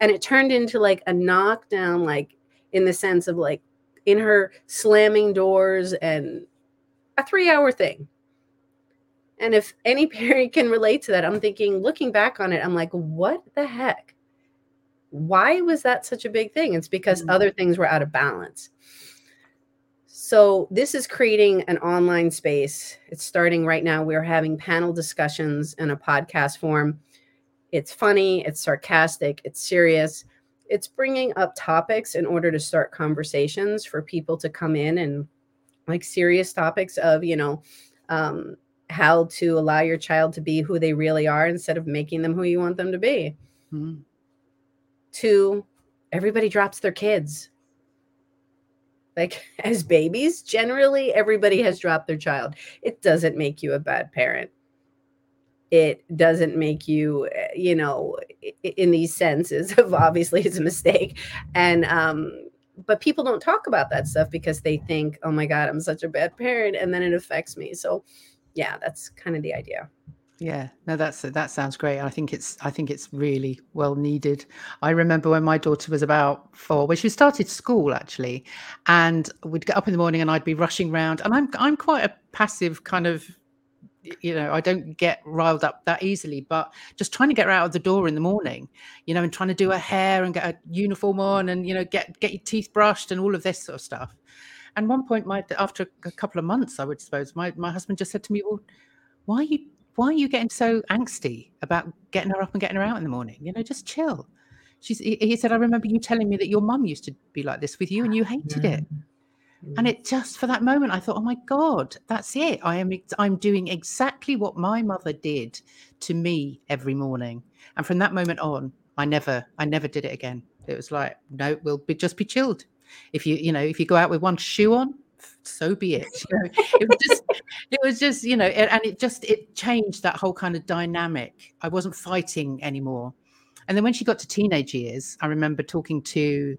and it turned into like a knockdown, like in the sense of like in her slamming doors and a three hour thing. And if any <laughs> parent can relate to that, I'm thinking, looking back on it, I'm like, what the heck? Why was that such a big thing? It's because mm-hmm. other things were out of balance. So, this is creating an online space. It's starting right now. We're having panel discussions in a podcast form. It's funny, it's sarcastic, it's serious. It's bringing up topics in order to start conversations for people to come in and like serious topics of, you know, um, how to allow your child to be who they really are instead of making them who you want them to be. Mm-hmm. Two, everybody drops their kids like <laughs> as babies, generally everybody has dropped their child. It doesn't make you a bad parent. It doesn't make you, eh, you know, in these senses of <laughs> obviously it's a mistake. And um, but people don't talk about that stuff because they think, oh my God, I'm such a bad parent. And then it affects me. So, yeah, that's kind of the idea. Yeah, no, that's that sounds great. I think it's I think it's really well needed. I remember when my daughter was about four, when she started school actually, and we'd get up in the morning and I'd be rushing around, and I'm I'm quite a passive kind of you know, I don't get riled up that easily, but just trying to get her out of the door in the morning, you know, and trying to do her hair and get a uniform on and, you know, get, get your teeth brushed and all of this sort of stuff. And one point, my after a couple of months, I would suppose, my, my husband just said to me, Well, why are you why are you getting so angsty about getting her up and getting her out in the morning? You know, just chill. She's he said, I remember you telling me that your mum used to be like this with you and you ah, hated it. And mm. it just for that moment, I thought, oh my God, that's it. I am I'm doing exactly what my mother did to me every morning. And from that moment on, I never, I never did it again. It was like, no, we'll be just be chilled. If you, you know, if you go out with one shoe on, so be it. You know, it was just, it was just, you know, it, and it just it changed that whole kind of dynamic. I wasn't fighting anymore. And then when she got to teenage years, I remember talking to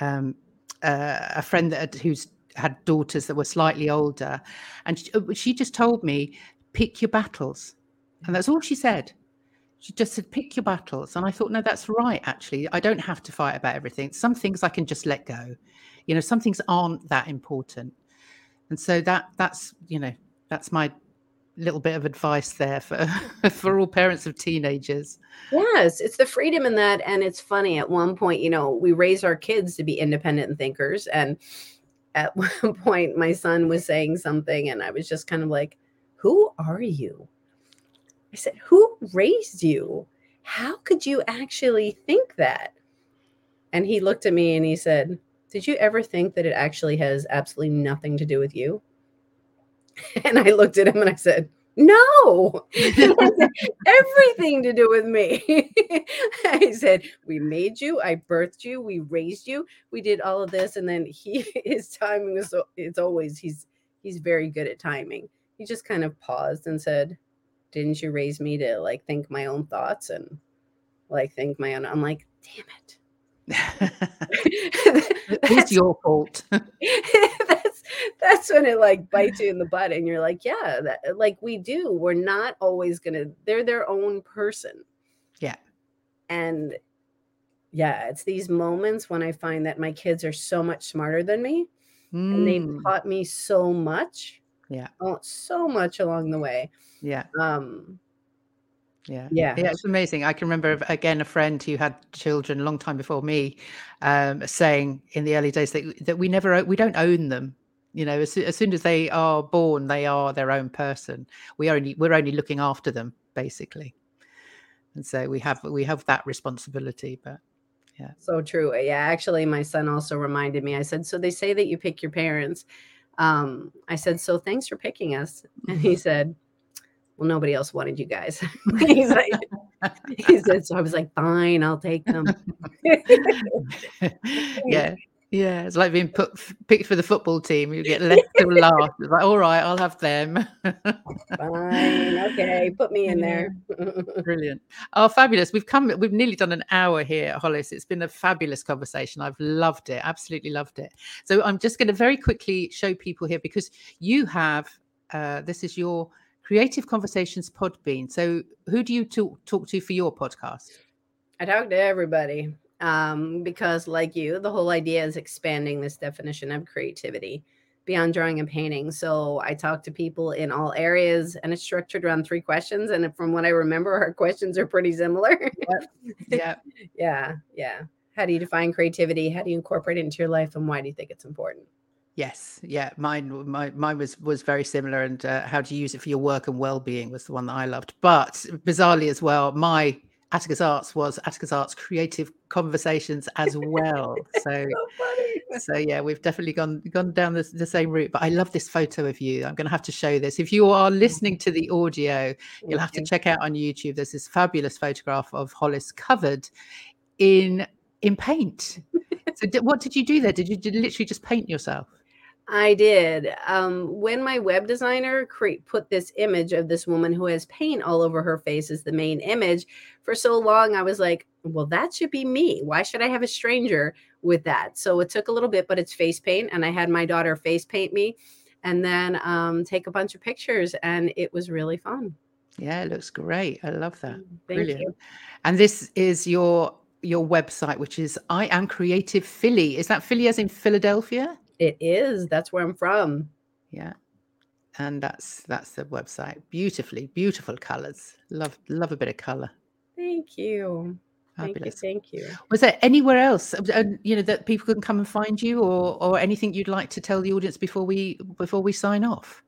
um, uh, a friend that who's had daughters that were slightly older, and she, uh, she just told me, "Pick your battles," and that's all she said. She just said, "Pick your battles," and I thought, no, that's right. Actually, I don't have to fight about everything. Some things I can just let go. You know, some things aren't that important, and so that that's you know that's my little bit of advice there for <laughs> for all parents of teenagers. Yes, it's the freedom in that and it's funny at one point, you know, we raise our kids to be independent thinkers and at <laughs> one point my son was saying something and I was just kind of like, Who are you? I said, Who raised you? How could you actually think that? And he looked at me and he said, Did you ever think that it actually has absolutely nothing to do with you? <laughs> And I looked at him and I said, no, <laughs> everything to do with me. <laughs> I said, We made you, I birthed you, we raised you, we did all of this. And then he his timing was it's always he's he's very good at timing. He just kind of paused and said, Didn't you raise me to like think my own thoughts and like think my own? I'm like, damn it. it's your fault <laughs> that's when it like bites you in the butt and you're like yeah that like we do. We're not always gonna they're their own person. Yeah. And yeah it's these moments when i find that my kids are so much smarter than me mm. and they've mm. taught me so much yeah. oh, so much along the way. Yeah. Um yeah. yeah. Yeah it's amazing. I can remember again a friend who had children a long time before me um, saying in the early days that, that we never we don't own them you know as, as soon as they are born they are their own person. We only we're only looking after them basically. And so we have we have that responsibility but yeah. So true yeah actually my son also reminded me i said so they say that you pick your parents. Um i said so thanks for picking us. And he <laughs> said well nobody else wanted you guys. <laughs> <laughs> He's like he said so i was like fine i'll take them. Yeah yeah, it's like being put picked for the football team. You get left <laughs> to last. It's like, all right, I'll have them. Fine, okay, put me in there. Brilliant. Oh, fabulous. We've come. We've nearly done an hour here at Hollis. It's been a fabulous conversation. I've loved it. Absolutely loved it. So I'm just going to very quickly show people here because you have. Uh, this is your Creative Conversations Podbean. So who do you talk talk to for your podcast? I talk to everybody um, because, like you, the whole idea is expanding this definition of creativity beyond drawing and painting. So I talk to people in all areas, and it's structured around three questions. And from what I remember, <laughs> our questions are pretty similar. Yeah, <laughs> yeah, yeah. How do you define creativity? How do you incorporate it into your life, and why do you think it's important? Yes, yeah, mine, my, mine was was very similar, and uh, how to use it for your work and well being was the one that I loved. But bizarrely as well, my Atticus Arts was Atticus Arts Creative Conversations as well. <laughs> So, so, so, yeah, we've definitely gone gone down the, the, same route. But I love this photo of you. I'm going to have to show this. If you are listening to the audio, you'll have to check out on YouTube. There's this fabulous photograph of Hollis covered in in paint. <laughs> so, what did you do there? Did you, did you literally just paint yourself? I did. Um, when my web designer cre- put this image of this woman who has paint all over her face as the main image for so long, I was like, well, that should be me. Why should I have a stranger with that? So it took a little bit, but it's face paint. And I had my daughter face paint me and then um, take a bunch of pictures. And it was really fun. Yeah, it looks great. I love that. Mm, Thank Brilliant. you. And this is your your website, which is I am creative Philly. Is that Philly as in Philadelphia? It is. That's where I'm from. Yeah. And that's that's the website. Beautifully, beautiful colors. Love love a bit of color. Thank you. Thank you. Thank you. Was there anywhere else, you know, that people can come and find you, or or anything you'd like to tell the audience before we before we sign off?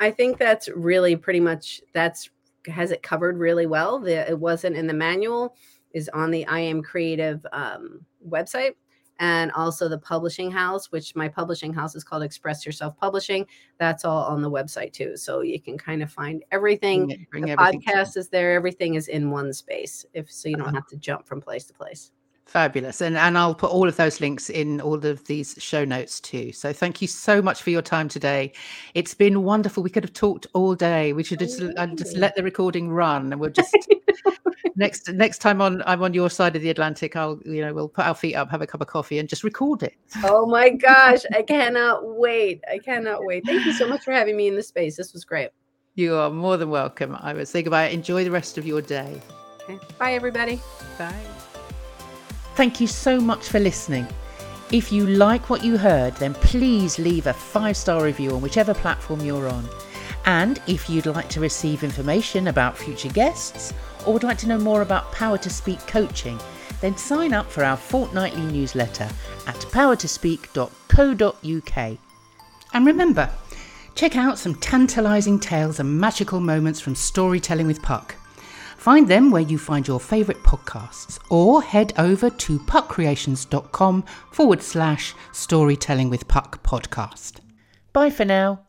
I think that's really pretty much that's has it covered really well. The it wasn't in the manual is on the I am creative um, website and also the publishing house, which my publishing house is called Express Yourself Publishing. That's all on the website too. So you can kind of find everything. Bring it- bring the everything to- podcast is there. Everything is in one space. If so, you don't Uh-huh. have to jump from place to place. Fabulous. And and I'll put all of those links in all of these show notes too. So thank you so much for your time today. It's been wonderful. We could have talked all day. We should just just let the recording run and we'll <laughs> just next next time on I'm on your side of the Atlantic, I'll you know, we'll put our feet up, have a cup of coffee and just record it. Oh my <laughs> gosh, I cannot wait. I cannot wait. Thank you so much for having me in this space. This was great. You are more than welcome. I would say goodbye. Enjoy the rest of your day. Okay. Bye everybody. Bye. Thank you so much for listening. If you like what you heard, then please leave a five star review on whichever platform you're on. And if you'd like to receive information about future guests or would like to know more about Power to Speak coaching, then sign up for our fortnightly newsletter at powertospeak.co.uk. And remember, check out some tantalising tales and magical moments from Storytelling with Puck. Find them where you find your favourite podcasts or head over to puckcreations.com forward slash storytelling with puck podcast. Bye for now.